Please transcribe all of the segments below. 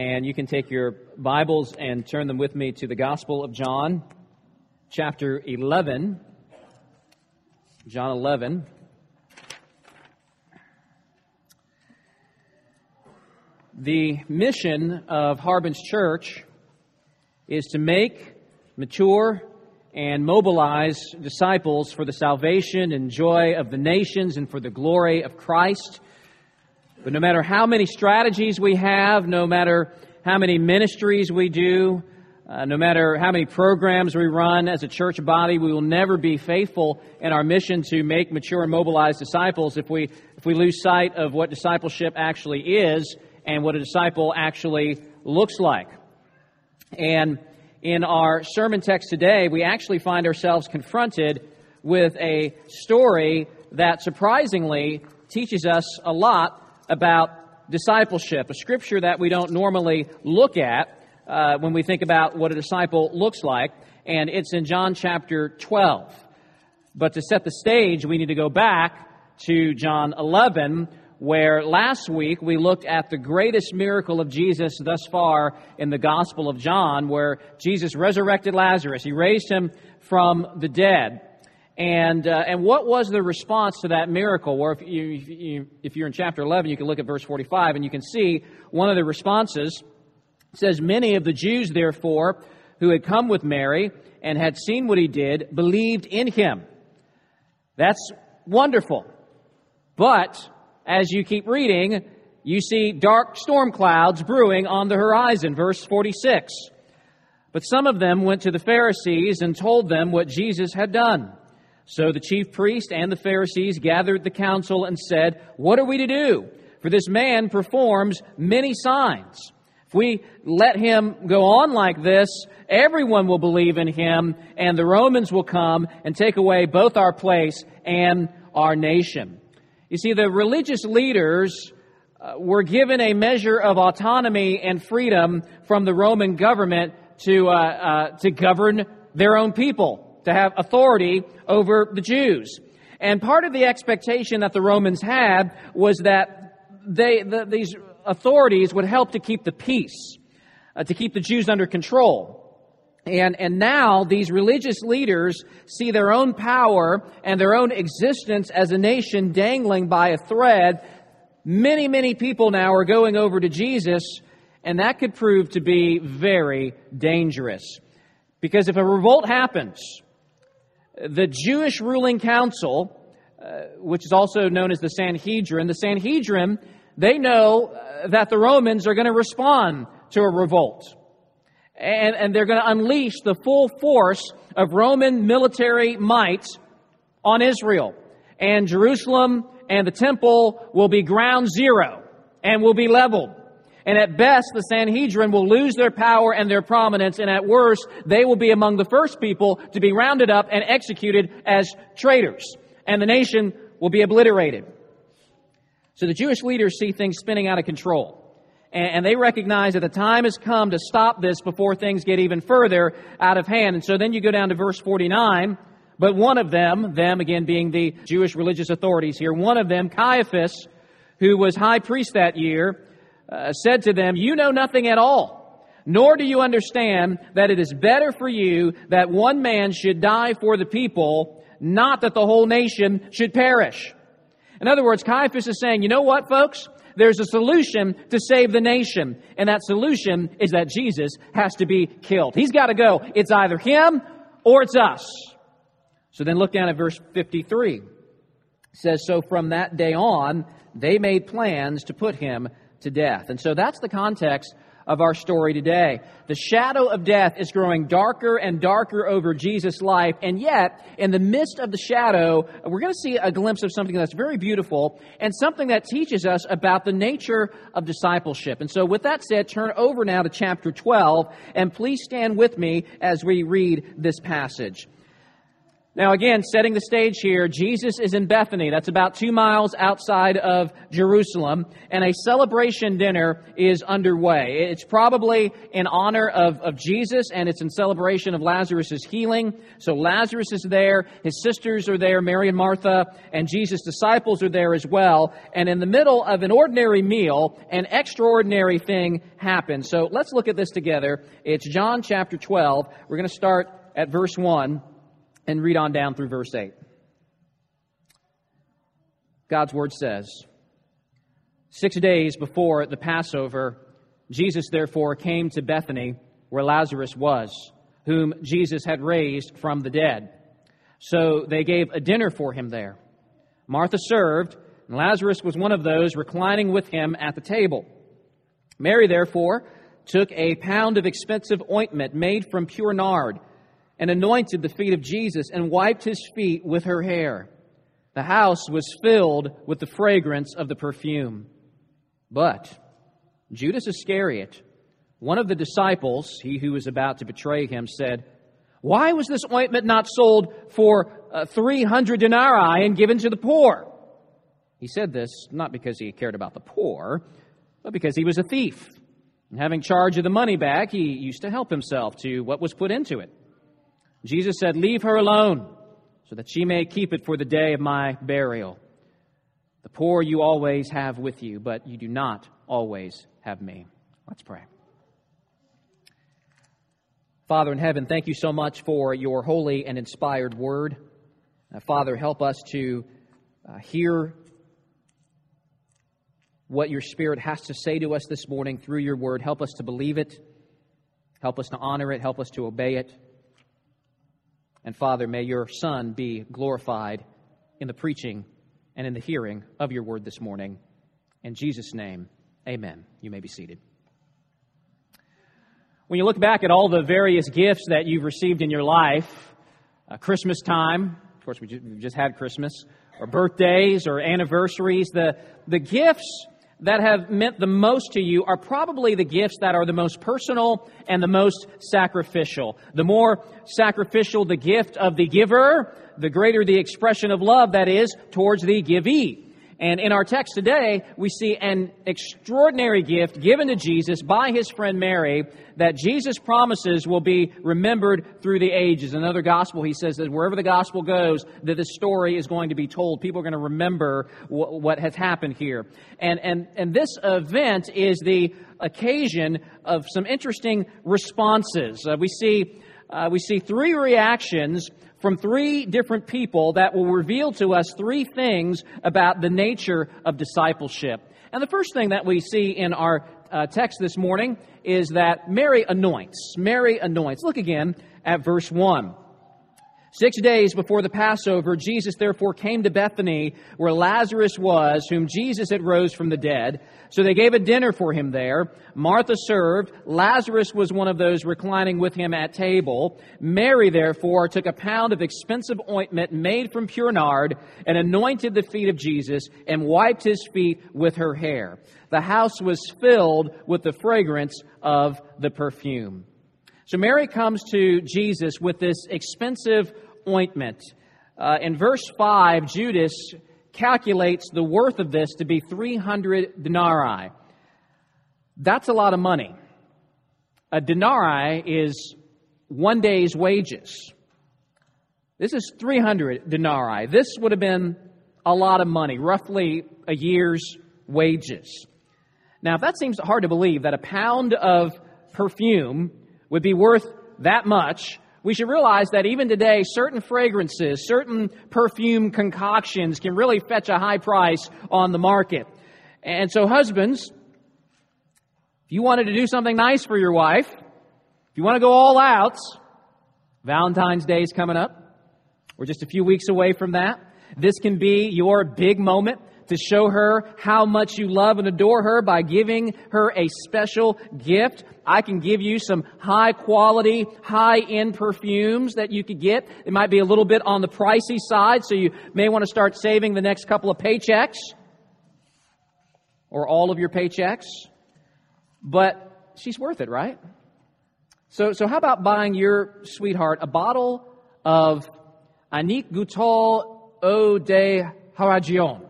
And you can take your Bibles and turn them with me to the Gospel of John, chapter 11. John 11. The mission of Harbin's Church is to make, mature, and mobilize disciples for the salvation and joy of the nations and for the glory of Christ. But no matter how many strategies we have, no matter how many ministries we do, uh, no matter how many programs we run as a church body, we will never be faithful in our mission to make mature and mobilize disciples if we, if we lose sight of what discipleship actually is and what a disciple actually looks like. And in our sermon text today, we actually find ourselves confronted with a story that surprisingly teaches us a lot about discipleship, a scripture that we don't normally look at uh, when we think about what a disciple looks like, and it's in John chapter 12. But to set the stage, we need to go back to John 11, where last week we looked at the greatest miracle of Jesus thus far in the Gospel of John, where Jesus resurrected Lazarus. He raised him from the dead. And, uh, and what was the response to that miracle? Where if, you, if you're in chapter 11, you can look at verse 45 and you can see one of the responses says, Many of the Jews, therefore, who had come with Mary and had seen what he did, believed in him. That's wonderful. But as you keep reading, you see dark storm clouds brewing on the horizon. Verse 46. But some of them went to the Pharisees and told them what Jesus had done. So the chief priest and the Pharisees gathered the council and said, What are we to do? For this man performs many signs. If we let him go on like this, everyone will believe in him, and the Romans will come and take away both our place and our nation. You see, the religious leaders uh, were given a measure of autonomy and freedom from the Roman government to, uh, uh, to govern their own people to have authority over the Jews. And part of the expectation that the Romans had was that they, the, these authorities would help to keep the peace, uh, to keep the Jews under control. And, and now these religious leaders see their own power and their own existence as a nation dangling by a thread. Many, many people now are going over to Jesus, and that could prove to be very dangerous. Because if a revolt happens, the Jewish ruling council, uh, which is also known as the Sanhedrin, the Sanhedrin, they know uh, that the Romans are going to respond to a revolt. And, and they're going to unleash the full force of Roman military might on Israel. And Jerusalem and the temple will be ground zero and will be leveled. And at best, the Sanhedrin will lose their power and their prominence, and at worst, they will be among the first people to be rounded up and executed as traitors. And the nation will be obliterated. So the Jewish leaders see things spinning out of control. And, they recognize that the time has come to stop this before things get even further out of hand. And so then you go down to verse 49. But one of them, them again being the Jewish religious authorities here, one of them, Caiaphas, who was high priest that year, uh, said to them, You know nothing at all, nor do you understand that it is better for you that one man should die for the people, not that the whole nation should perish. In other words, Caiaphas is saying, You know what, folks? There's a solution to save the nation, and that solution is that Jesus has to be killed. He's got to go. It's either him or it's us. So then look down at verse 53. It says, So from that day on, they made plans to put him to death. And so that's the context of our story today. The shadow of death is growing darker and darker over Jesus' life, and yet, in the midst of the shadow, we're going to see a glimpse of something that's very beautiful and something that teaches us about the nature of discipleship. And so, with that said, turn over now to chapter 12, and please stand with me as we read this passage. Now, again, setting the stage here, Jesus is in Bethany. That's about two miles outside of Jerusalem, and a celebration dinner is underway. It's probably in honor of, of Jesus, and it's in celebration of Lazarus' healing. So Lazarus is there, his sisters are there, Mary and Martha, and Jesus' disciples are there as well. And in the middle of an ordinary meal, an extraordinary thing happens. So let's look at this together. It's John chapter 12. We're going to start at verse 1 and read on down through verse 8. God's word says, Six days before the Passover, Jesus therefore came to Bethany, where Lazarus was, whom Jesus had raised from the dead. So they gave a dinner for him there. Martha served, and Lazarus was one of those reclining with him at the table. Mary, therefore, took a pound of expensive ointment made from pure nard and anointed the feet of Jesus and wiped his feet with her hair. The house was filled with the fragrance of the perfume. But Judas Iscariot, one of the disciples, he who was about to betray him, said, Why was this ointment not sold for uh, 300 denarii and given to the poor? He said this not because he cared about the poor, but because he was a thief. And having charge of the money bag, he used to help himself to what was put into it. Jesus said, Leave her alone, so that she may keep it for the day of my burial. The poor you always have with you, but you do not always have me. Let's pray. Father in heaven, thank you so much for your holy and inspired word. Uh, Father, help us to uh, hear what your Spirit has to say to us this morning through your word. Help us to believe it. Help us to honor it. Help us to obey it. And Father, may your Son be glorified in the preaching and in the hearing of your word this morning. In Jesus' name, amen. You may be seated. When you look back at all the various gifts that you've received in your life, uh, Christmas time, of course, we just had Christmas, or birthdays or anniversaries, the, the gifts that have meant the most to you are probably the gifts that are the most personal and the most sacrificial. The more sacrificial the gift of the giver, the greater the expression of love that is towards the givee. And in our text today, we see an extraordinary gift given to Jesus by his friend Mary that Jesus promises will be remembered through the ages. Another gospel, he says that wherever the gospel goes, that this story is going to be told. People are going to remember what, what has happened here. And, and, and this event is the occasion of some interesting responses. Uh, we see, uh, we see three reactions from three different people that will reveal to us three things about the nature of discipleship. And the first thing that we see in our uh, text this morning is that Mary anoints. Mary anoints. Look again at verse 1. Six days before the Passover, Jesus therefore came to Bethany where Lazarus was, whom Jesus had rose from the dead. So they gave a dinner for him there. Martha served. Lazarus was one of those reclining with him at table. Mary therefore took a pound of expensive ointment made from pure nard and anointed the feet of Jesus and wiped his feet with her hair. The house was filled with the fragrance of the perfume. So Mary comes to Jesus with this expensive ointment. Uh, in verse 5, Judas calculates the worth of this to be 300 denarii. That's a lot of money. A denarii is one day's wages. This is 300 denarii. This would have been a lot of money, roughly a year's wages. Now, if that seems hard to believe, that a pound of perfume would be worth that much, we should realize that even today, certain fragrances, certain perfume concoctions can really fetch a high price on the market. And so, husbands, if you wanted to do something nice for your wife, if you want to go all out, Valentine's Day is coming up. We're just a few weeks away from that. This can be your big moment to show her how much you love and adore her by giving her a special gift. I can give you some high quality, high end perfumes that you could get. It might be a little bit on the pricey side, so you may want to start saving the next couple of paychecks or all of your paychecks. But she's worth it, right? So, so how about buying your sweetheart a bottle of Annick Goutal Eau de Haragion.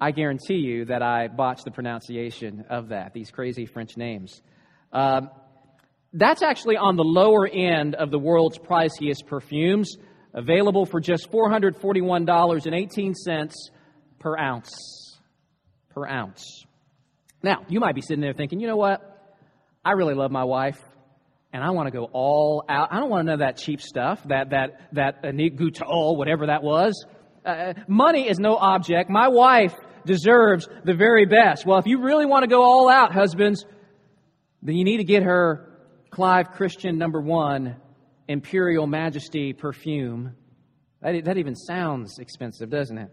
I guarantee you that I botched the pronunciation of that, these crazy French names. Um, that's actually on the lower end of the world's priciest perfumes, available for just $441.18 per ounce. Per ounce. Now, you might be sitting there thinking, you know what? I really love my wife, and I want to go all out. I don't want to know that cheap stuff, that that that Annick Goutal, whatever that was. Uh, money is no object. My wife deserves the very best. Well, if you really want to go all out, husbands, then you need to get her Clive Christian number one Imperial Majesty perfume. That, that even sounds expensive, doesn't it?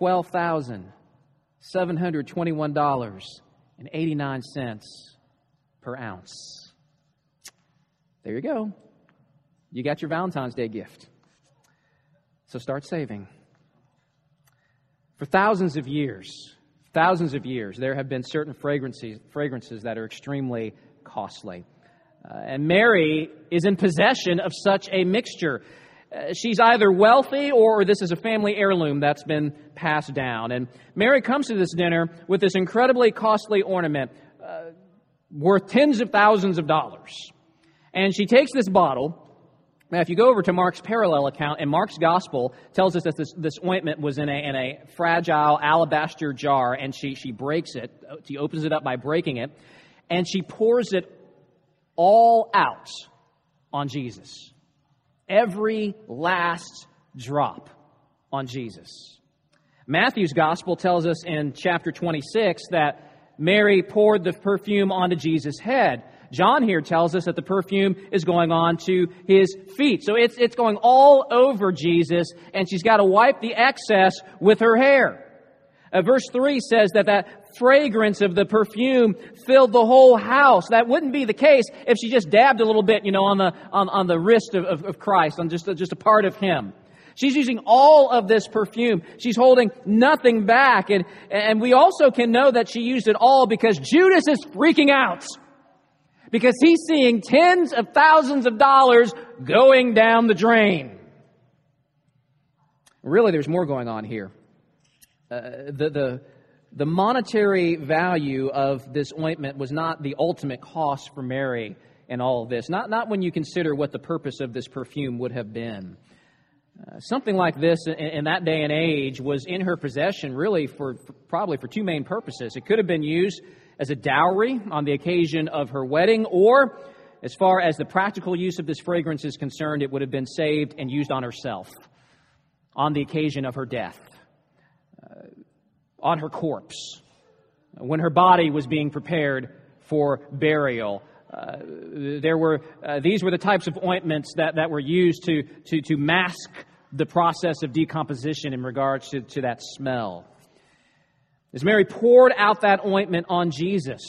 $12,721.89 per ounce. There you go. You got your Valentine's Day gift. So start saving. For thousands of years, thousands of years, there have been certain fragrances, fragrances that are extremely costly. Uh, and Mary is in possession of such a mixture. Uh, she's either wealthy or this is a family heirloom that's been passed down. And Mary comes to this dinner with this incredibly costly ornament uh, worth tens of thousands of dollars. And she takes this bottle now, if you go over to Mark's parallel account, and Mark's gospel tells us that this, this ointment was in a, in a fragile alabaster jar, and she, she breaks it. She opens it up by breaking it, and she pours it all out on Jesus. Every last drop on Jesus. Matthew's gospel tells us in chapter 26 that Mary poured the perfume onto Jesus' head. John here tells us that the perfume is going on to his feet. So it's, it's going all over Jesus, and she's got to wipe the excess with her hair. Uh, verse 3 says that that fragrance of the perfume filled the whole house. That wouldn't be the case if she just dabbed a little bit, you know, on the, on, on the wrist of, of, of Christ, on just, just a part of him. She's using all of this perfume. She's holding nothing back. And, and we also can know that she used it all because Judas is freaking out because he's seeing tens of thousands of dollars going down the drain. Really, there's more going on here. Uh, the, the, the monetary value of this ointment was not the ultimate cost for Mary in all of this, not, not when you consider what the purpose of this perfume would have been. Uh, something like this in, in, that day and age was in her possession really for, for probably for two main purposes. It could have been used as a dowry on the occasion of her wedding, or as far as the practical use of this fragrance is concerned, it would have been saved and used on herself on the occasion of her death, uh, on her corpse, when her body was being prepared for burial. Uh, there were uh, these were the types of ointments that, that were used to, to, to mask the process of decomposition in regards to, to that smell. As Mary poured out that ointment on Jesus,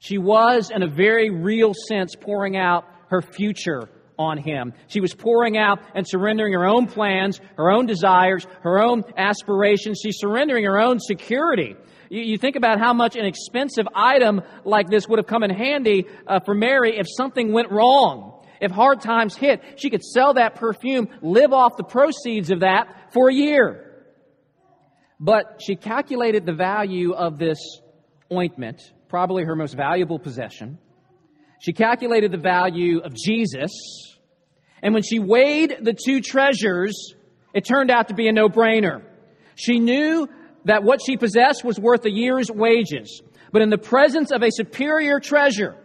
she was, in a very real sense, pouring out her future on him. She was pouring out and surrendering her own plans, her own desires, her own aspirations. She's surrendering her own security. You, you think about how much an expensive item like this would have come in handy uh, for Mary if something went wrong. If hard times hit, she could sell that perfume, live off the proceeds of that for a year. But she calculated the value of this ointment, probably her most valuable possession. She calculated the value of Jesus. And when she weighed the two treasures, it turned out to be a no-brainer. She knew that what she possessed was worth a year's wages. But in the presence of a superior treasure,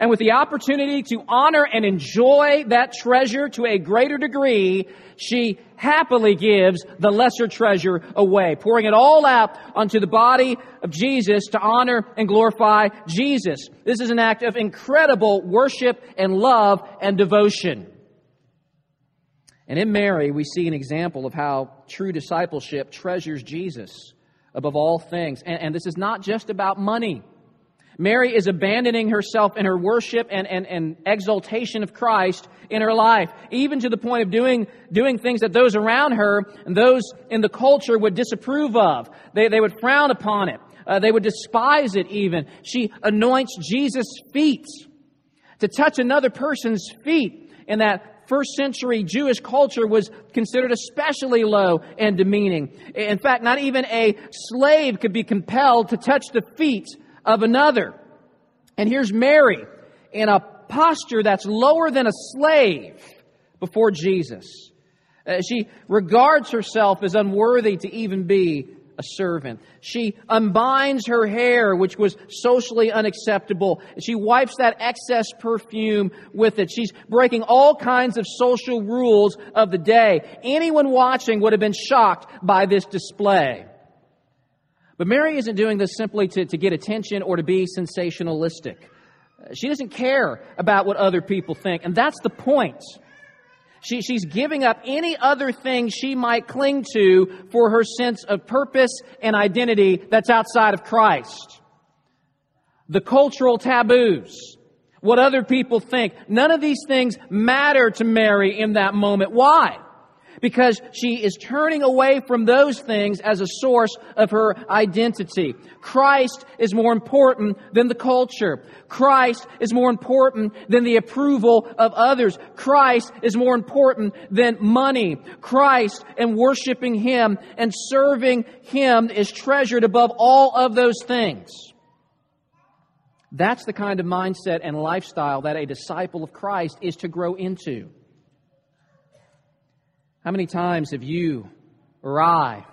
and with the opportunity to honor and enjoy that treasure to a greater degree, she happily gives the lesser treasure away, pouring it all out onto the body of Jesus to honor and glorify Jesus. This is an act of incredible worship and love and devotion. And in Mary, we see an example of how true discipleship treasures Jesus above all things. And, and this is not just about money. Mary is abandoning herself in her worship and, and, and exaltation of Christ in her life, even to the point of doing, doing things that those around her and those in the culture would disapprove of. They, they would frown upon it. Uh, they would despise it even. She anoints Jesus' feet. To touch another person's feet in that first century Jewish culture was considered especially low and demeaning. In fact, not even a slave could be compelled to touch the feet of another. And here's Mary in a posture that's lower than a slave before Jesus. Uh, she regards herself as unworthy to even be a servant. She unbinds her hair, which was socially unacceptable. She wipes that excess perfume with it. She's breaking all kinds of social rules of the day. Anyone watching would have been shocked by this display. But Mary isn't doing this simply to, to get attention or to be sensationalistic. Uh, she doesn't care about what other people think, and that's the point. She, she's giving up any other thing she might cling to for her sense of purpose and identity that's outside of Christ. The cultural taboos, what other people think, none of these things matter to Mary in that moment. Why? Because she is turning away from those things as a source of her identity. Christ is more important than the culture. Christ is more important than the approval of others. Christ is more important than money. Christ and worshiping Him and serving Him is treasured above all of those things. That's the kind of mindset and lifestyle that a disciple of Christ is to grow into. How many times have you or I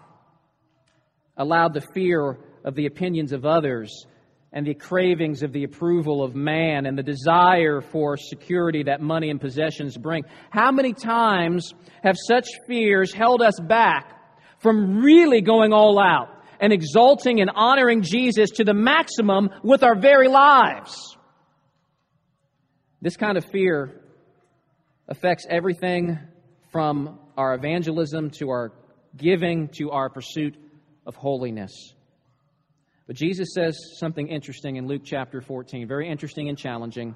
allowed the fear of the opinions of others and the cravings of the approval of man and the desire for security that money and possessions bring? How many times have such fears held us back from really going all out and exalting and honoring Jesus to the maximum with our very lives? This kind of fear affects everything from our evangelism to our giving to our pursuit of holiness. But Jesus says something interesting in Luke chapter 14, very interesting and challenging.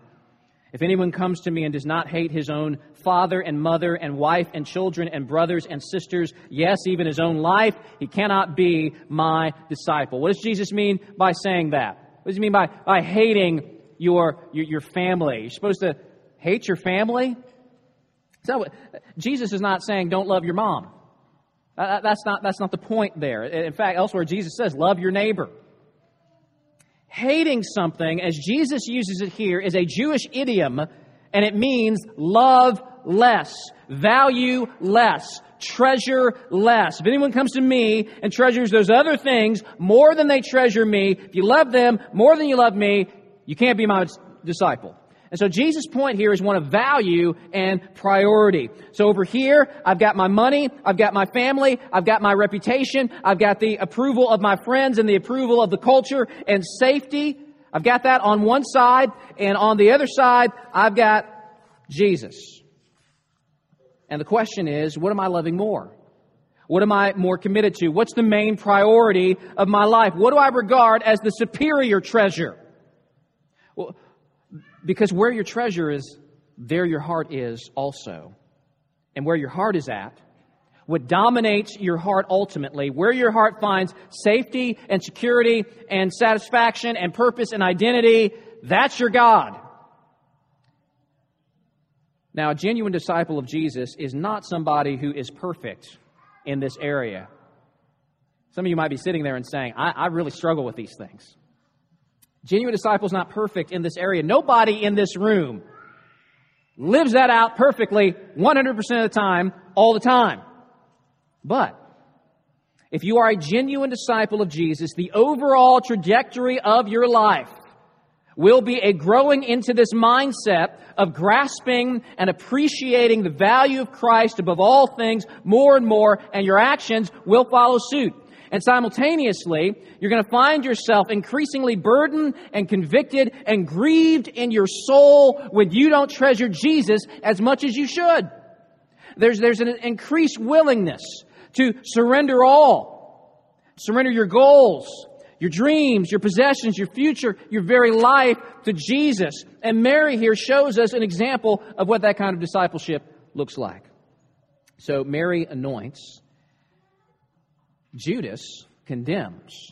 If anyone comes to me and does not hate his own father and mother and wife and children and brothers and sisters, yes, even his own life, he cannot be my disciple. What does Jesus mean by saying that? What does he mean by, by hating your, your, your family? You're supposed to hate your family? So Jesus is not saying don't love your mom. Uh, that's, not, that's not the point there. In fact, elsewhere, Jesus says, love your neighbor. Hating something, as Jesus uses it here, is a Jewish idiom, and it means love less, value less, treasure less. If anyone comes to me and treasures those other things more than they treasure me, if you love them more than you love me, you can't be my disciple. And so Jesus' point here is one of value and priority. So over here, I've got my money, I've got my family, I've got my reputation, I've got the approval of my friends and the approval of the culture and safety. I've got that on one side, and on the other side, I've got Jesus. And the question is, what am I loving more? What am I more committed to? What's the main priority of my life? What do I regard as the superior treasure? Well, because where your treasure is, there your heart is also. And where your heart is at, what dominates your heart ultimately, where your heart finds safety and security and satisfaction and purpose and identity, that's your God. Now, a genuine disciple of Jesus is not somebody who is perfect in this area. Some of you might be sitting there and saying, I, I really struggle with these things. Genuine disciple is not perfect in this area. Nobody in this room lives that out perfectly 100% of the time, all the time. But if you are a genuine disciple of Jesus, the overall trajectory of your life will be a growing into this mindset of grasping and appreciating the value of Christ above all things more and more, and your actions will follow suit. And simultaneously, you're going to find yourself increasingly burdened and convicted and grieved in your soul when you don't treasure Jesus as much as you should. There's, there's an increased willingness to surrender all. Surrender your goals, your dreams, your possessions, your future, your very life to Jesus. And Mary here shows us an example of what that kind of discipleship looks like. So Mary anoints Judas condemns.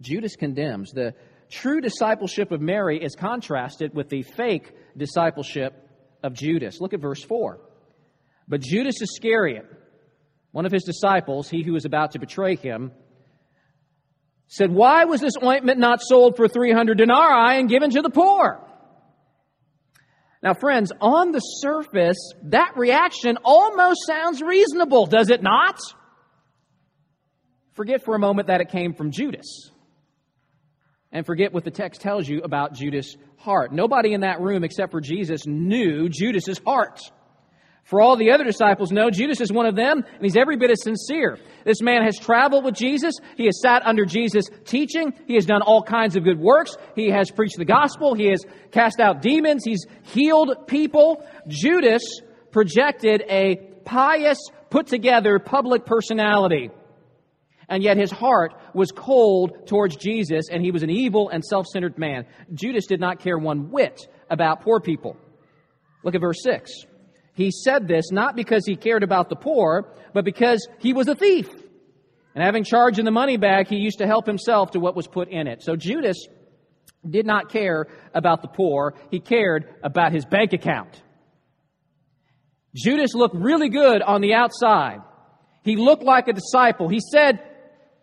Judas condemns. The true discipleship of Mary is contrasted with the fake discipleship of Judas. Look at verse 4. But Judas Iscariot, one of his disciples, he who was about to betray him, said, Why was this ointment not sold for 300 denarii and given to the poor? Now, friends, on the surface, that reaction almost sounds reasonable, does it not? Forget for a moment that it came from Judas. And forget what the text tells you about Judas' heart. Nobody in that room except for Jesus knew Judas's heart. For all the other disciples know, Judas is one of them, and he's every bit as sincere. This man has traveled with Jesus. He has sat under Jesus' teaching. He has done all kinds of good works. He has preached the gospel. He has cast out demons. He's healed people. Judas projected a pious, put together public personality. And yet his heart was cold towards Jesus, and he was an evil and self centered man. Judas did not care one whit about poor people. Look at verse 6. He said this not because he cared about the poor, but because he was a thief. And having charge in the money bag, he used to help himself to what was put in it. So Judas did not care about the poor. He cared about his bank account. Judas looked really good on the outside. He looked like a disciple. He said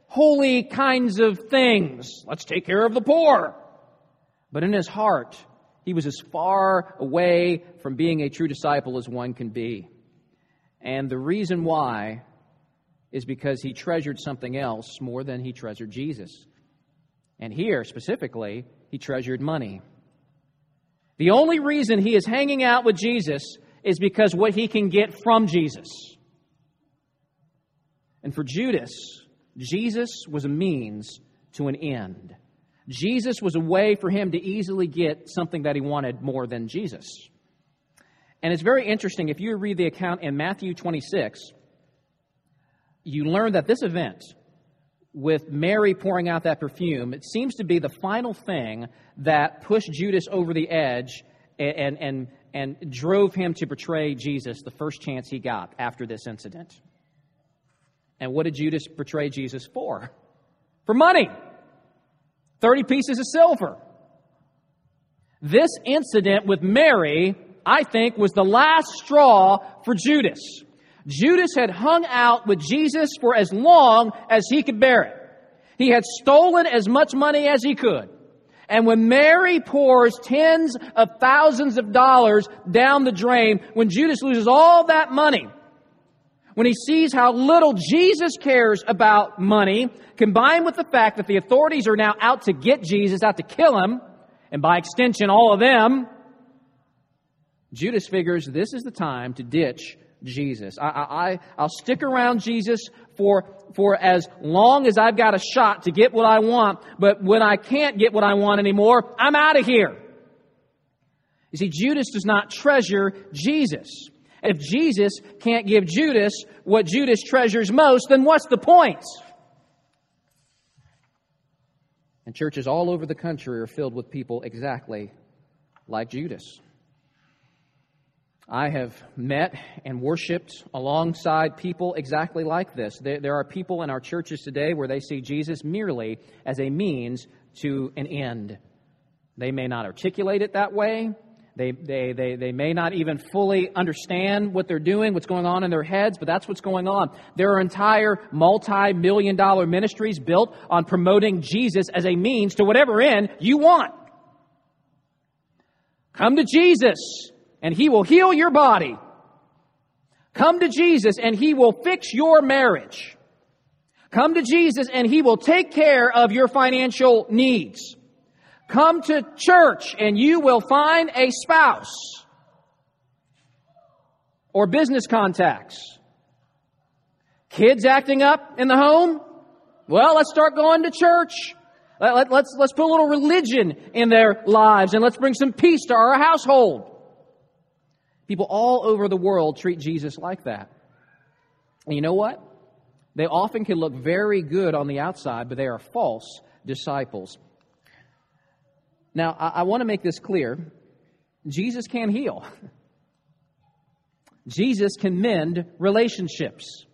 holy kinds of things. Let's take care of the poor. But in his heart, he was as far away from being a true disciple as one can be. And the reason why is because he treasured something else more than he treasured Jesus. And here, specifically, he treasured money. The only reason he is hanging out with Jesus is because what he can get from Jesus. And for Judas, Jesus was a means to an end. Jesus was a way for him to easily get something that he wanted more than Jesus. And it's very interesting. If you read the account in Matthew 26, you learn that this event with Mary pouring out that perfume, it seems to be the final thing that pushed Judas over the edge and, and, and drove him to betray Jesus the first chance he got after this incident. And what did Judas betray Jesus for? For money. 30 pieces of silver. This incident with Mary, I think, was the last straw for Judas. Judas had hung out with Jesus for as long as he could bear it. He had stolen as much money as he could. And when Mary pours tens of thousands of dollars down the drain, when Judas loses all that money, when he sees how little Jesus cares about money, combined with the fact that the authorities are now out to get Jesus, out to kill him, and by extension, all of them, Judas figures this is the time to ditch Jesus. I, I, I'll stick around Jesus for, for as long as I've got a shot to get what I want, but when I can't get what I want anymore, I'm out of here. You see, Judas does not treasure Jesus. If Jesus can't give Judas what Judas treasures most, then what's the point? And churches all over the country are filled with people exactly like Judas. I have met and worshiped alongside people exactly like this. There, are people in our churches today where they see Jesus merely as a means to an end. They may not articulate it that way, they, they, they, they may not even fully understand what they're doing, what's going on in their heads, but that's what's going on. There are entire multi million dollar ministries built on promoting Jesus as a means to whatever end you want. Come to Jesus and He will heal your body. Come to Jesus and He will fix your marriage. Come to Jesus and He will take care of your financial needs. Come to church and you will find a spouse or business contacts. Kids acting up in the home? Well, let's start going to church. Let, let, let's, let's put a little religion in their lives and let's bring some peace to our household. People all over the world treat Jesus like that. And you know what? They often can look very good on the outside, but they are false disciples. Now, I, I want to make this clear Jesus can heal, Jesus can mend relationships.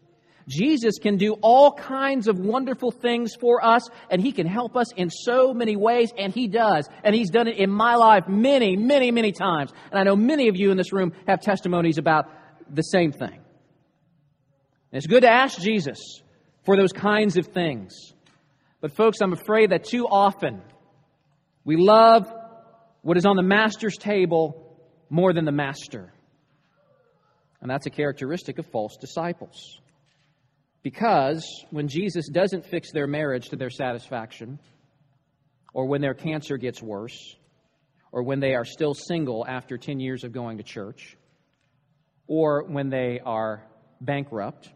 Jesus can do all kinds of wonderful things for us, and He can help us in so many ways, and He does. And He's done it in my life many, many, many times. And I know many of you in this room have testimonies about the same thing. And it's good to ask Jesus for those kinds of things. But, folks, I'm afraid that too often we love what is on the master's table more than the master. And that's a characteristic of false disciples. Because when Jesus doesn't fix their marriage to their satisfaction, or when their cancer gets worse, or when they are still single after 10 years of going to church, or when they are bankrupt,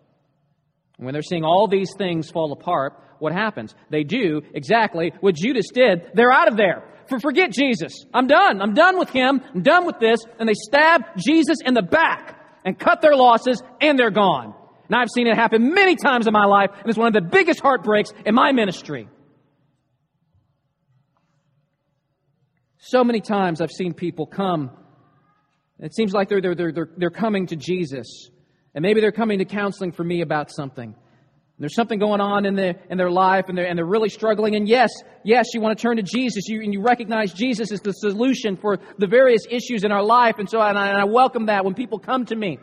when they're seeing all these things fall apart, what happens? They do exactly what Judas did. They're out of there. For forget Jesus. I'm done. I'm done with him. I'm done with this. And they stab Jesus in the back and cut their losses and they're gone. And I've seen it happen many times in my life, and it's one of the biggest heartbreaks in my ministry. So many times I've seen people come. It seems like they're, they're, they're, they're coming to Jesus. And maybe they're coming to counseling for me about something. There's something going on in, the, in their life and they're, and they're really struggling. And yes, yes, you want to turn to Jesus you, and you recognize Jesus as the solution for the various issues in our life. And so and I, and I welcome that when people come to me.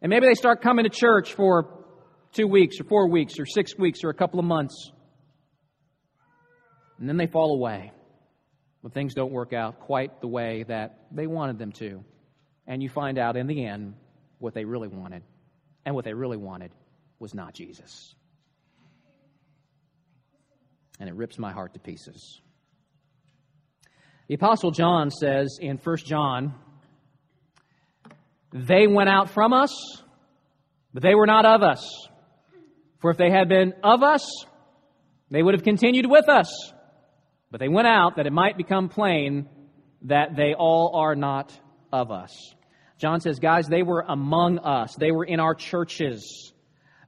And maybe they start coming to church for two weeks or four weeks or six weeks or a couple of months. And then they fall away when things don't work out quite the way that they wanted them to. And you find out in the end what they really wanted. And what they really wanted was not Jesus. And it rips my heart to pieces. The Apostle John says in 1 John, they went out from us, but they were not of us. For if they had been of us, they would have continued with us. But they went out that it might become plain that they all are not of us. John says, guys, they were among us. They were in our churches.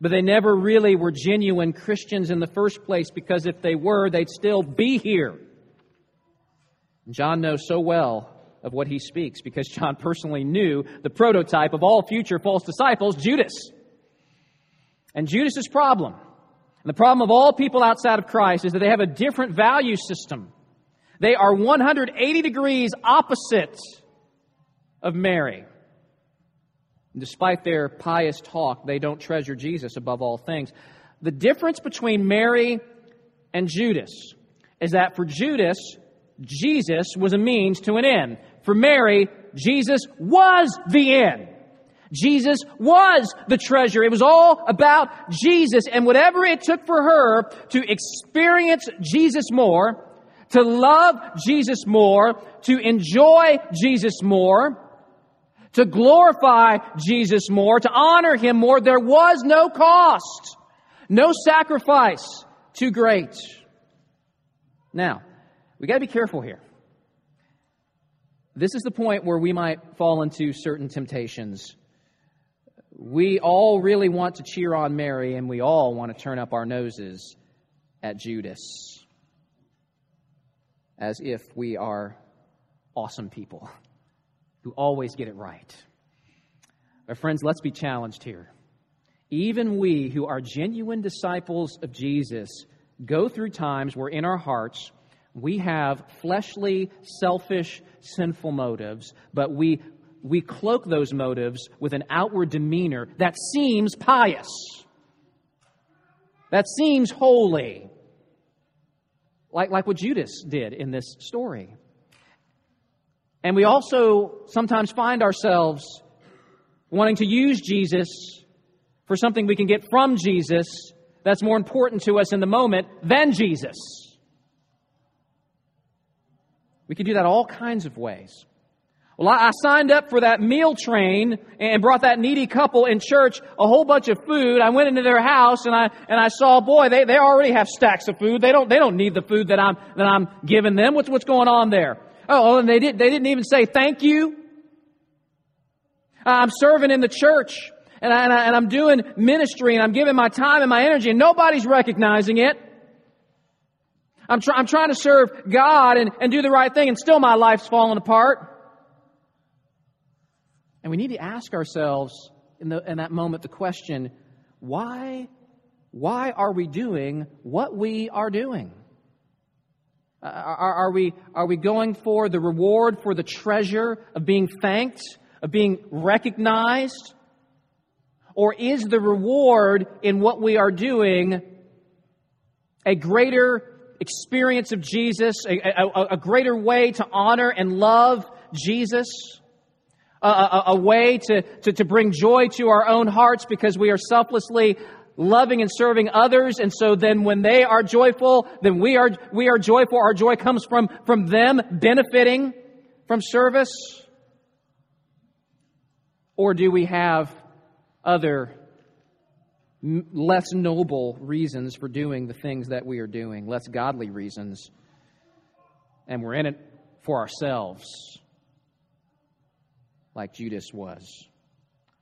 But they never really were genuine Christians in the first place because if they were, they'd still be here. John knows so well of what he speaks because John personally knew the prototype of all future false disciples, Judas. And Judas's problem, and the problem of all people outside of Christ, is that they have a different value system. They are 180 degrees opposite of Mary. Despite their pious talk, they don't treasure Jesus above all things. The difference between Mary and Judas is that for Judas, Jesus was a means to an end. For Mary, Jesus was the end. Jesus was the treasure. It was all about Jesus and whatever it took for her to experience Jesus more, to love Jesus more, to enjoy Jesus more, to glorify Jesus more, to honor Him more, there was no cost, no sacrifice too great. Now, we got to be careful here. This is the point where we might fall into certain temptations. We all really want to cheer on Mary, and we all want to turn up our noses at Judas as if we are awesome people who always get it right. But, friends, let's be challenged here. Even we who are genuine disciples of Jesus go through times where in our hearts we have fleshly, selfish, sinful motives, but we, we cloak those motives with an outward demeanor that seems pious, that seems holy, like, like what Judas did in this story. And we also sometimes find ourselves wanting to use Jesus for something we can get from Jesus that's more important to us in the moment than Jesus. We can do that all kinds of ways. Well, I signed up for that meal train and brought that needy couple in church a whole bunch of food. I went into their house and I, and I saw, boy, they, they already have stacks of food. They don't, they don't need the food that I'm, that I'm giving them. What's, what's going on there? Oh, oh, and they, didn't, they didn't even say thank you. I'm serving in the church and, I, and, I, am doing ministry and I'm giving my time and my energy and nobody's recognizing it. I'm, try, I'm trying to serve God and, and do the right thing and still my life's falling apart. And we need to ask ourselves in, the, in that moment the question, why, why are we doing what we are doing? Uh, are, are, we, are we going for the reward, for the treasure of being thanked, of being recognized? Or is the reward in what we are doing a greater experience of Jesus, a, a, a greater way to honor and love Jesus? A, a, a, way to, to, to bring joy to our own hearts because we are selflessly loving and serving others. And so then when they are joyful, then we are, we are joyful. Our joy comes from, from them benefiting from service. Or do we have other less noble reasons for doing the things that we are doing, less godly reasons, and we're in it for ourselves, like Judas was?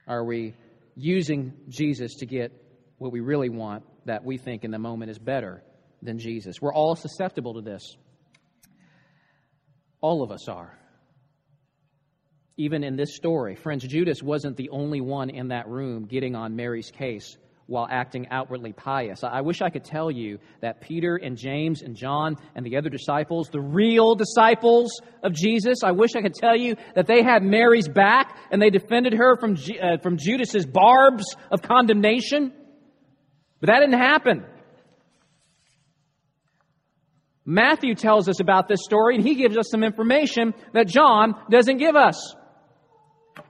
Are we using Jesus to get what we really want that we think in the moment is better than Jesus? We're all susceptible to this. All of us are. Even in this story, friends, Judas wasn't the only one in that room getting on Mary's case while acting outwardly pious. I wish I could tell you that Peter and James and John and the other disciples, the real disciples of Jesus, I wish I could tell you that they had Mary's back and they defended her from, uh, from Judas's barbs of condemnation. But that didn't happen. Matthew tells us about this story and he gives us some information that John doesn't give us.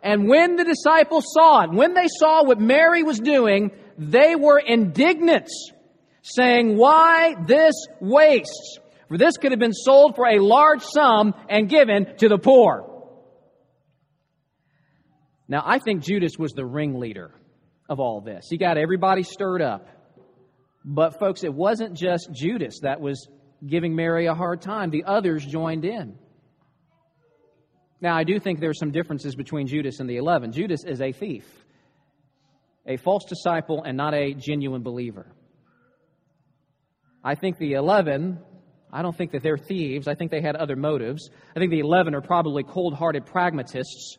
And when the disciples saw it, when they saw what Mary was doing, they were indignant, saying, Why this waste? For this could have been sold for a large sum and given to the poor. Now, I think Judas was the ringleader of all this. He got everybody stirred up. But, folks, it wasn't just Judas that was giving Mary a hard time, the others joined in. Now, I do think there are some differences between Judas and the eleven. Judas is a thief a false disciple and not a genuine believer. I think the 11, I don't think that they're thieves. I think they had other motives. I think the 11 are probably cold hearted pragmatists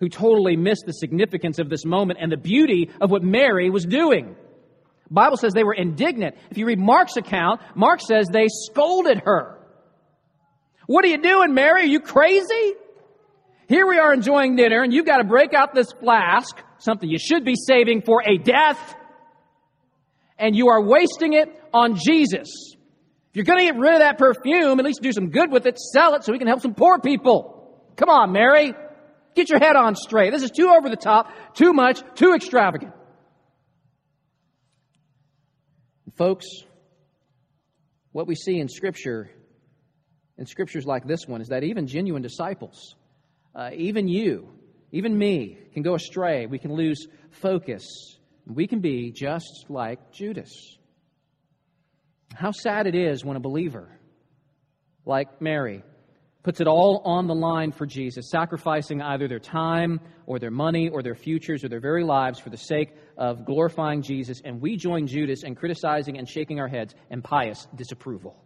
who totally missed the significance of this moment and the beauty of what Mary was doing. Bible says they were indignant. If you read Mark's account, Mark says they scolded her. What are you doing, Mary? Are you crazy? Here we are enjoying dinner, and you've got to break out this flask something you should be saving for a death, and you are wasting it on Jesus. If you're going to get rid of that perfume, at least do some good with it, sell it so we can help some poor people. Come on, Mary. Get your head on straight. This is too over the top, too much, too extravagant. Folks, what we see in Scripture, in Scriptures like this one, is that even genuine disciples, uh, even you, even me, can go astray. We can lose focus. We can be just like Judas. How sad it is when a believer, like Mary, puts it all on the line for Jesus, sacrificing either their time or their money or their futures or their very lives for the sake of glorifying Jesus, and we join Judas in criticizing and shaking our heads in pious disapproval.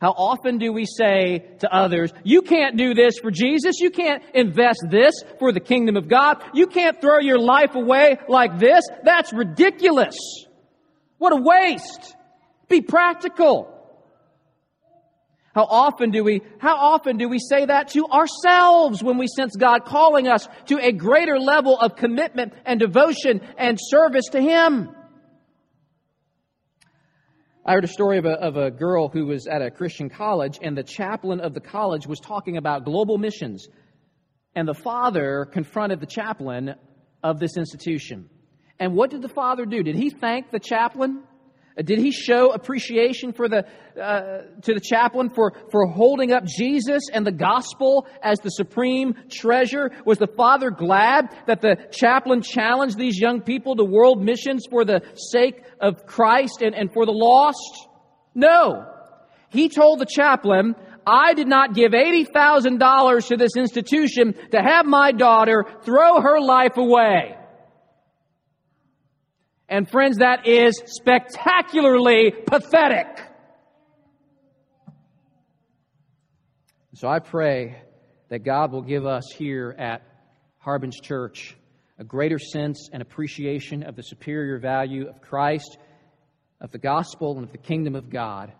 How often do we say to others, you can't do this for Jesus. You can't invest this for the kingdom of God. You can't throw your life away like this. That's ridiculous. What a waste. Be practical. How often do we, how often do we say that to ourselves when we sense God calling us to a greater level of commitment and devotion and service to Him? I heard a story of a, of a girl who was at a Christian college, and the chaplain of the college was talking about global missions. And the father confronted the chaplain of this institution. And what did the father do? Did he thank the chaplain? Did he show appreciation for the, uh, to the chaplain for, for holding up Jesus and the gospel as the supreme treasure? Was the father glad that the chaplain challenged these young people to world missions for the sake of Christ and, and for the lost? No. He told the chaplain, I did not give $80,000 to this institution to have my daughter throw her life away. And friends, that is spectacularly pathetic. So I pray that God will give us here at Harbin's Church a greater sense and appreciation of the superior value of Christ, of the gospel, and of the kingdom of God.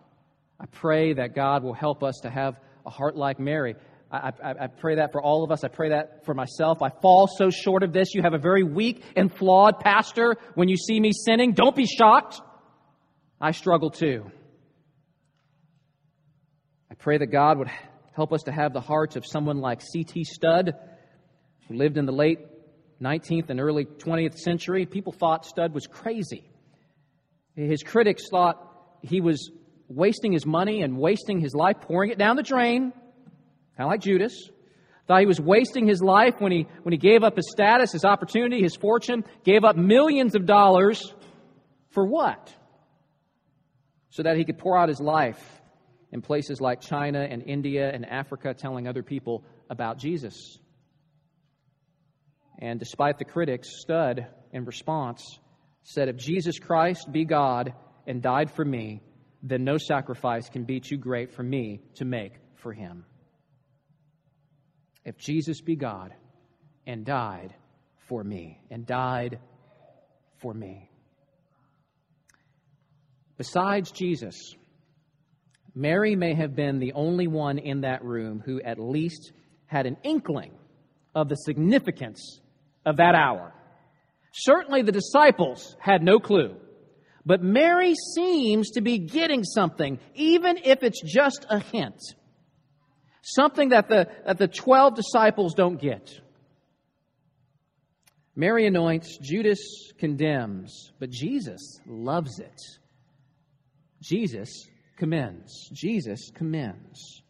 I pray that God will help us to have a heart like Mary. I, I, I, pray that for all of us. I pray that for myself. I fall so short of this. You have a very weak and flawed pastor. When you see me sinning, don't be shocked. I struggle too. I pray that God would help us to have the hearts of someone like C.T. Studd, who lived in the late 19th and early 20th century. People thought Studd was crazy. His critics thought he was wasting his money and wasting his life, pouring it down the drain, kind of like Judas. Thought he was wasting his life when he, when he gave up his status, his opportunity, his fortune, gave up millions of dollars for what? So that he could pour out his life in places like China and India and Africa, telling other people about Jesus. And despite the critics, Studd, in response, said, If Jesus Christ be God and died for me, then no sacrifice can be too great for me to make for him. If Jesus be God and died for me, and died for me. Besides Jesus, Mary may have been the only one in that room who at least had an inkling of the significance of that hour. Certainly the disciples had no clue. But Mary seems to be getting something, even if it's just a hint. Something that the, that the 12 disciples don't get. Mary anoints, Judas condemns, but Jesus loves it. Jesus commends. Jesus commends.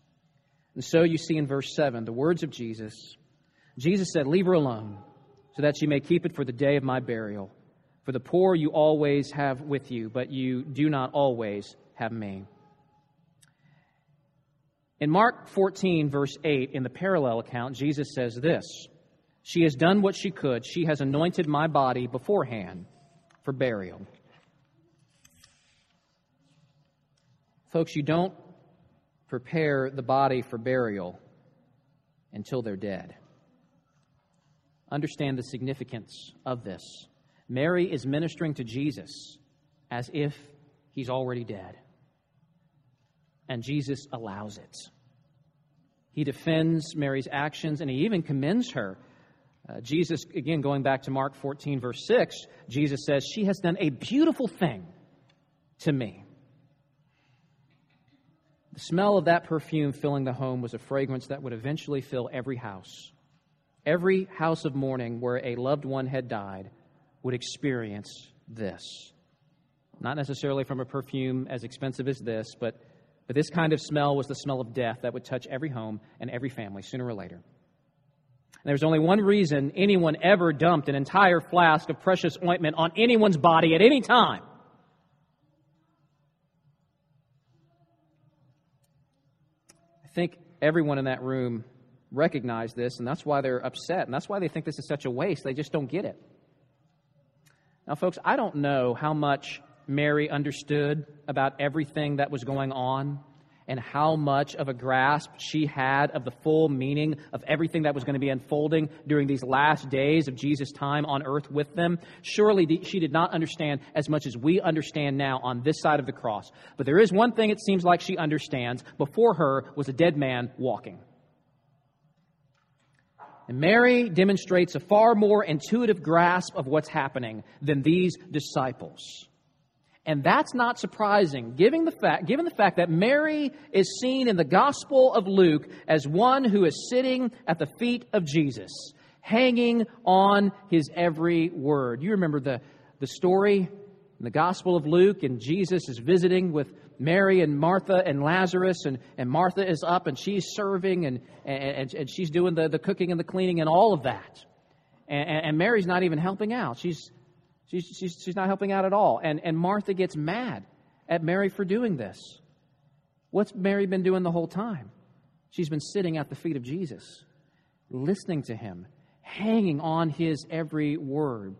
And so you see in verse 7 the words of Jesus. Jesus said, Leave her alone so that she may keep it for the day of my burial. For the poor you always have with you, but you do not always have me. In Mark 14, verse 8, in the parallel account, Jesus says this She has done what she could. She has anointed my body beforehand for burial. Folks, you don't prepare the body for burial until they're dead understand the significance of this. Mary is ministering to Jesus as if he's already dead. And Jesus allows it. He defends Mary's actions and he even commends her. Uh, Jesus, again, going back to Mark 14, verse 6, Jesus says, She has done a beautiful thing to me. The smell of that perfume filling the home was a fragrance that would eventually fill every house. Every house of mourning where a loved one had died would experience this. Not necessarily from a perfume as expensive as this, but, but this kind of smell was the smell of death that would touch every home and every family sooner or later. And there's only one reason anyone ever dumped an entire flask of precious ointment on anyone's body at any time. I think everyone in that room recognized this, and that's why they're upset, and that's why they think this is such a waste. They just don't get it. Now, folks, I don't know how much Mary understood about everything that was going on and how much of a grasp she had of the full meaning of everything that was going to be unfolding during these last days of Jesus' time on earth with them. Surely she did not understand as much as we understand now on this side of the cross. But there is one thing it seems like she understands. Before her was a dead man walking. And Mary demonstrates a far more intuitive grasp of what's happening than these disciples. And that's not surprising, given the, fact, given the fact that Mary is seen in the Gospel of Luke as one who is sitting at the feet of Jesus, hanging on his every word. You remember the, the story in the Gospel of Luke, and Jesus is visiting with Mary and Martha and Lazarus, and, and Martha is up and she's serving and, and, and she's doing the, the cooking and the cleaning and all of that. And, and Mary's not even helping out. She's, she's, she's, she's not helping out at all. And, and Martha gets mad at Mary for doing this. What's Mary been doing the whole time? She's been sitting at the feet of Jesus, listening to him, hanging on his every word.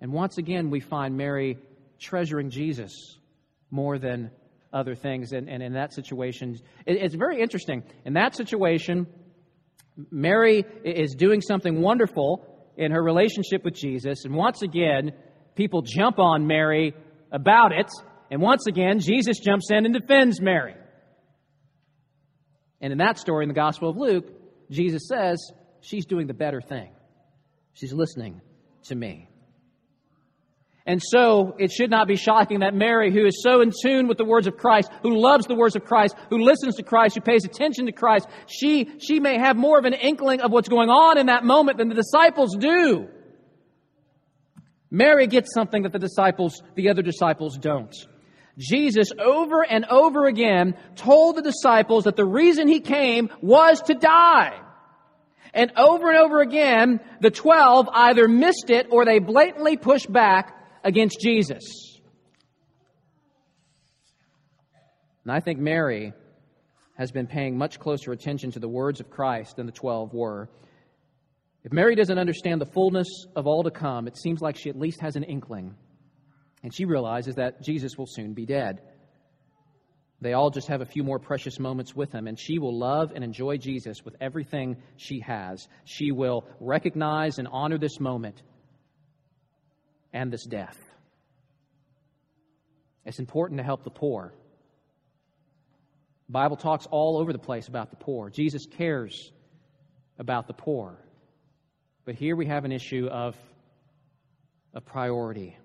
And once again, we find Mary treasuring Jesus more than other things. And, and in that situation, it, it's very interesting. In that situation, Mary is doing something wonderful in her relationship with Jesus. And once again, people jump on Mary about it. And once again, Jesus jumps in and defends Mary. And in that story in the Gospel of Luke, Jesus says, she's doing the better thing. She's listening to me. And so it should not be shocking that Mary, who is so in tune with the words of Christ, who loves the words of Christ, who listens to Christ, who pays attention to Christ, she, she may have more of an inkling of what's going on in that moment than the disciples do. Mary gets something that the disciples, the other disciples don't. Jesus over and over again told the disciples that the reason he came was to die. And over and over again, the twelve either missed it or they blatantly pushed back against Jesus. And I think Mary has been paying much closer attention to the words of Christ than the twelve were. If Mary doesn't understand the fullness of all to come, it seems like she at least has an inkling. And she realizes that Jesus will soon be dead. They all just have a few more precious moments with him, and she will love and enjoy Jesus with everything she has. She will recognize and honor this moment and this death. It's important to help the poor. The Bible talks all over the place about the poor. Jesus cares about the poor. But here we have an issue of, of priority.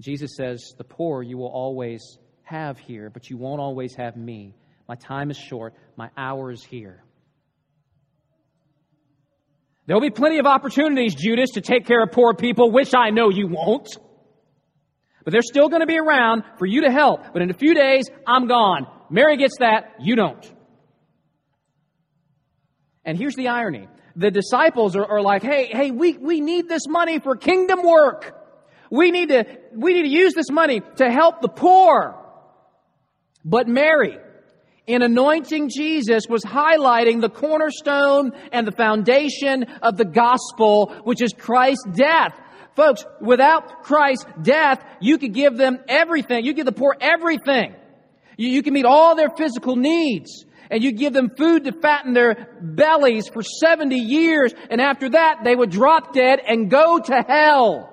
Jesus says, The poor you will always have here, but you won't always have me. My time is short, my hour is here. There'll be plenty of opportunities, Judas, to take care of poor people, which I know you won't. But they're still going to be around for you to help. But in a few days, I'm gone. Mary gets that, you don't. And here's the irony. The disciples are, are like, hey, hey, we, we need this money for kingdom work. We need to, we need to use this money to help the poor. But Mary, in anointing Jesus was highlighting the cornerstone and the foundation of the gospel, which is Christ's death. Folks, without Christ's death, you could give them everything. You give the poor everything. You, you can meet all their physical needs. And you give them food to fatten their bellies for 70 years. And after that, they would drop dead and go to hell.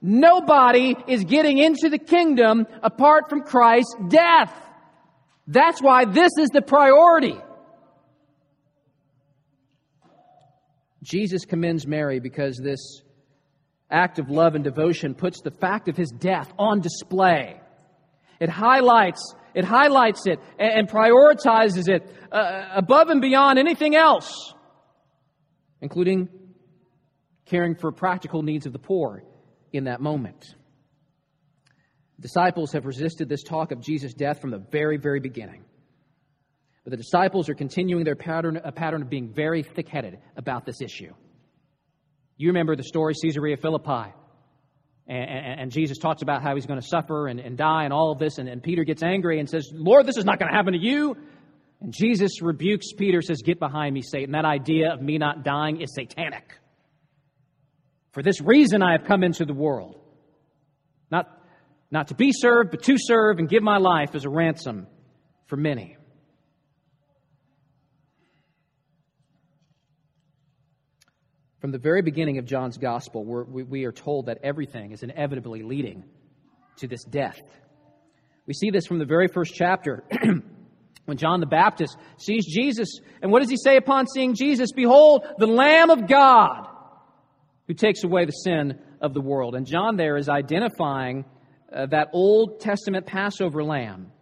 Nobody is getting into the kingdom apart from Christ's death. That's why this is the priority. Jesus commends Mary because this act of love and devotion puts the fact of his death on display. It highlights it highlights it and, prioritizes it uh, above and beyond anything else, including caring for practical needs of the poor in that moment. Disciples have resisted this talk of Jesus' death from the very, very beginning. But the disciples are continuing their pattern, a pattern of being very thick headed about this issue. You remember the story, Caesarea Philippi. And, and, Jesus talks about how he's going to suffer and, and die and all of this. And, and Peter gets angry and says, Lord, this is not going to happen to you. And Jesus rebukes Peter, says, Get behind me, Satan. That idea of me not dying is satanic. For this reason I have come into the world. Not not to be served, but to serve and give my life as a ransom for many. From the very beginning of John's gospel, we we are told that everything is inevitably leading to this death. We see this from the very first chapter. when John the Baptist sees Jesus, and what does he say upon seeing Jesus? Behold, the Lamb of God who takes away the sin of the world. And John there is identifying uh, that Old Testament Passover lamb,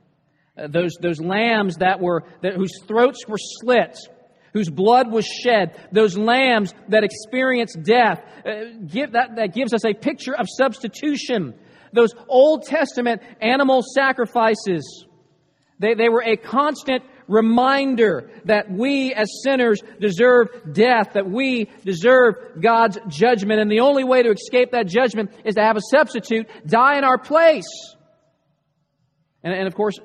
uh, those, those lambs that were, that, whose throats were slit, whose blood was shed, those lambs that experienced death, uh, give, that, that gives us a picture of substitution. Those Old Testament animal sacrifices, they, they were a constant reminder that we as sinners deserve death, that we deserve God's judgment. And the only way to escape that judgment is to have a substitute die in our place. And, and of course,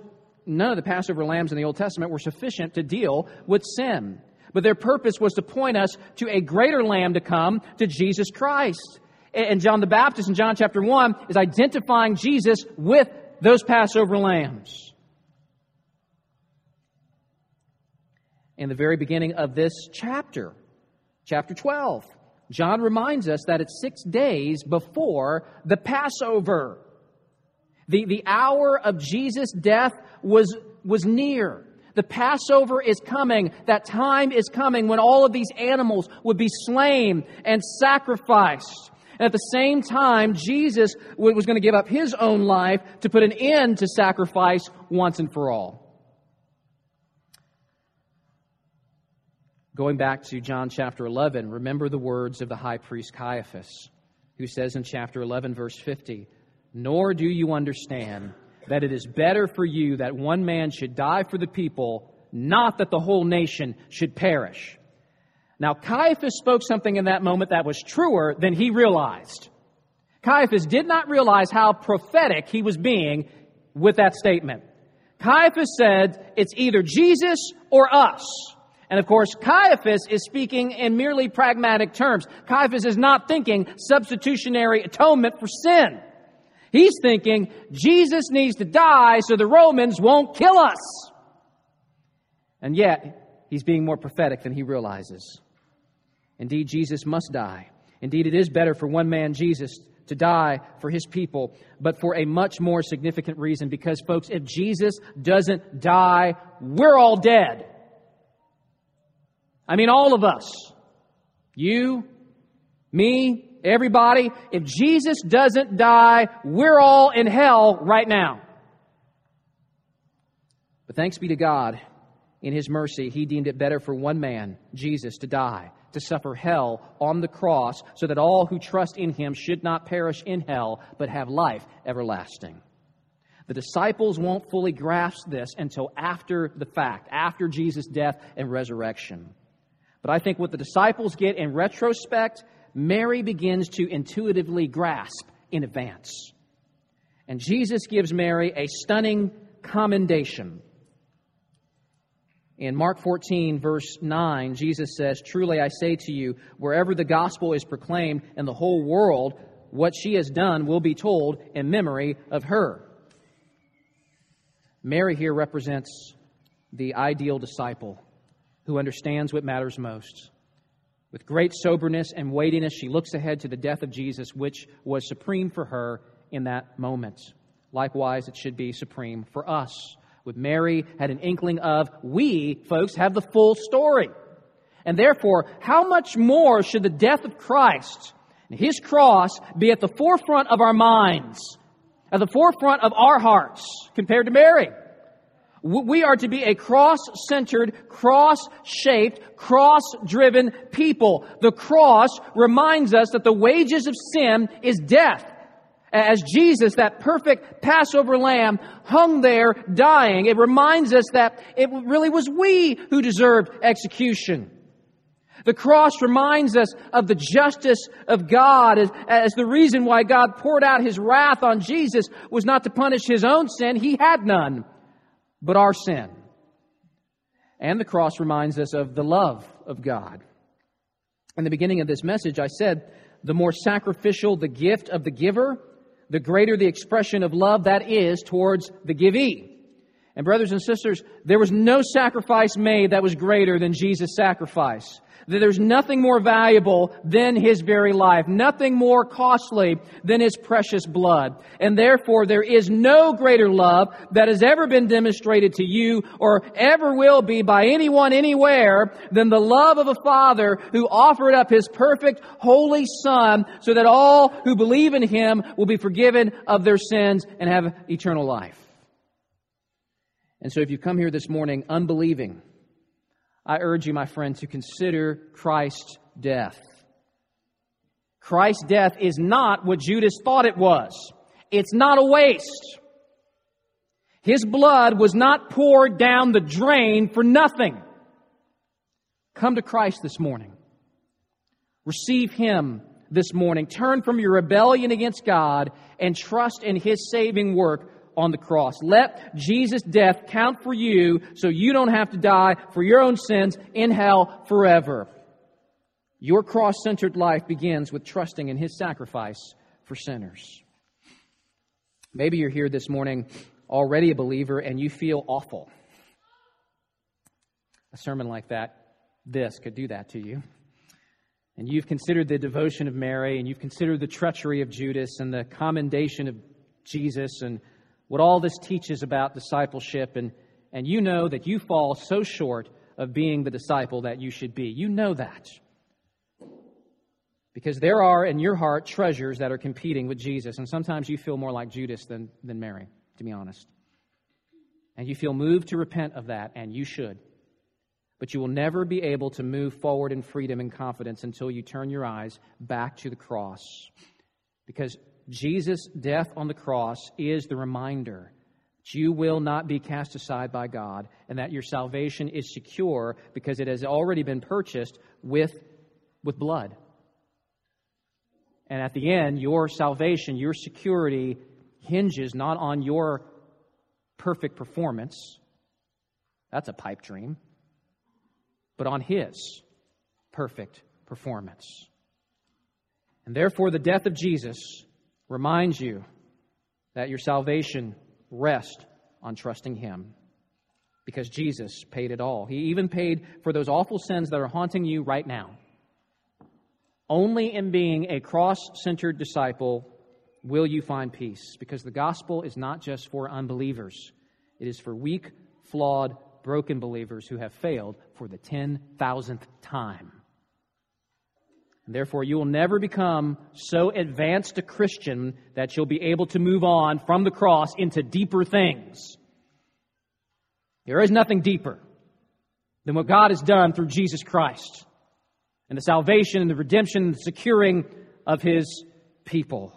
none of the Passover lambs in the Old Testament were sufficient to deal with sin. But their purpose was to point us to a greater lamb to come, to Jesus Christ. And John the Baptist in John chapter 1 is identifying Jesus with those Passover lambs. in the very beginning of this chapter, chapter 12. John reminds us that it's six days before the Passover. The, the hour of Jesus' death was, was near. The Passover is coming. That time is coming when all of these animals would be slain and sacrificed. And at the same time, Jesus was going to give up his own life to put an end to sacrifice once and for all. Going back to John chapter 11, remember the words of the high priest Caiaphas, who says in chapter 11, verse 50, Nor do you understand that it is better for you that one man should die for the people, not that the whole nation should perish. Now, Caiaphas spoke something in that moment that was truer than he realized. Caiaphas did not realize how prophetic he was being with that statement. Caiaphas said, it's either Jesus or us. And of course, Caiaphas is speaking in merely pragmatic terms. Caiaphas is not thinking substitutionary atonement for sin. He's thinking Jesus needs to die so the Romans won't kill us. And yet, he's being more prophetic than he realizes. Indeed, Jesus must die. Indeed, it is better for one man, Jesus, to die for his people, but for a much more significant reason. Because, folks, if Jesus doesn't die, we're all dead. I mean, all of us. You, me, everybody. If Jesus doesn't die, we're all in hell right now. But thanks be to God, in His mercy, He deemed it better for one man, Jesus, to die, to suffer hell on the cross, so that all who trust in Him should not perish in hell, but have life everlasting. The disciples won't fully grasp this until after the fact, after Jesus' death and resurrection. But I think what the disciples get in retrospect Mary begins to intuitively grasp in advance. And Jesus gives Mary a stunning commendation. In Mark 14, verse 9, Jesus says, Truly I say to you, wherever the gospel is proclaimed in the whole world, what she has done will be told in memory of her. Mary here represents the ideal disciple who understands what matters most. With great soberness and weightiness, she looks ahead to the death of Jesus, which was supreme for her in that moment. Likewise, it should be supreme for us. With Mary, had an inkling of, we, folks, have the full story. And therefore, how much more should the death of Christ and his cross be at the forefront of our minds, at the forefront of our hearts, compared to Mary? We are to be a cross-centered, cross-shaped, cross-driven people. The cross reminds us that the wages of sin is death. As Jesus, that perfect Passover lamb, hung there dying, it reminds us that it really was we who deserved execution. The cross reminds us of the justice of God as, as, the reason why God poured out his wrath on Jesus was not to punish his own sin. He had none but our sin. And the cross reminds us of the love of God. In the beginning of this message, I said, the more sacrificial the gift of the giver, the greater the expression of love that is towards the givee. And brothers and sisters, there was no sacrifice made that was greater than Jesus' sacrifice that there's nothing more valuable than his very life, nothing more costly than his precious blood. And therefore, there is no greater love that has ever been demonstrated to you or ever will be by anyone anywhere than the love of a father who offered up his perfect, holy son so that all who believe in him will be forgiven of their sins and have eternal life. And so if you come here this morning unbelieving, I urge you, my friend, to consider Christ's death. Christ's death is not what Judas thought it was. It's not a waste. His blood was not poured down the drain for nothing. Come to Christ this morning. Receive Him this morning. Turn from your rebellion against God and trust in His saving work on the cross. Let Jesus' death count for you so you don't have to die for your own sins in hell forever. Your cross centered life begins with trusting in His sacrifice for sinners. Maybe you're here this morning already a believer and you feel awful. A sermon like that, this could do that to you. And you've considered the devotion of Mary, and you've considered the treachery of Judas, and the commendation of Jesus, and what all this teaches about discipleship, and, and you know that you fall so short of being the disciple that you should be. You know that. Because there are in your heart treasures that are competing with Jesus, and sometimes you feel more like Judas than, than Mary, to be honest. And you feel moved to repent of that, and you should. But you will never be able to move forward in freedom and confidence until you turn your eyes back to the cross. Because Jesus' death on the cross is the reminder that you will not be cast aside by God and that your salvation is secure because it has already been purchased with, with blood. And at the end, your salvation, your security hinges not on your perfect performance. That's a pipe dream. But on His perfect performance. And therefore, the death of Jesus reminds you that your salvation rests on trusting Him because Jesus paid it all. He even paid for those awful sins that are haunting you right now. Only in being a cross centered disciple will you find peace because the gospel is not just for unbelievers, it is for weak, flawed, broken believers who have failed for the 10,000th time. Therefore, you will never become so advanced a Christian that you'll be able to move on from the cross into deeper things. There is nothing deeper than what God has done through Jesus Christ and the salvation and the redemption and the securing of his people.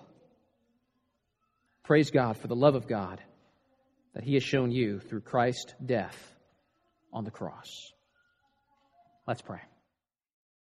Praise God for the love of God that he has shown you through Christ's death on the cross. Let's pray.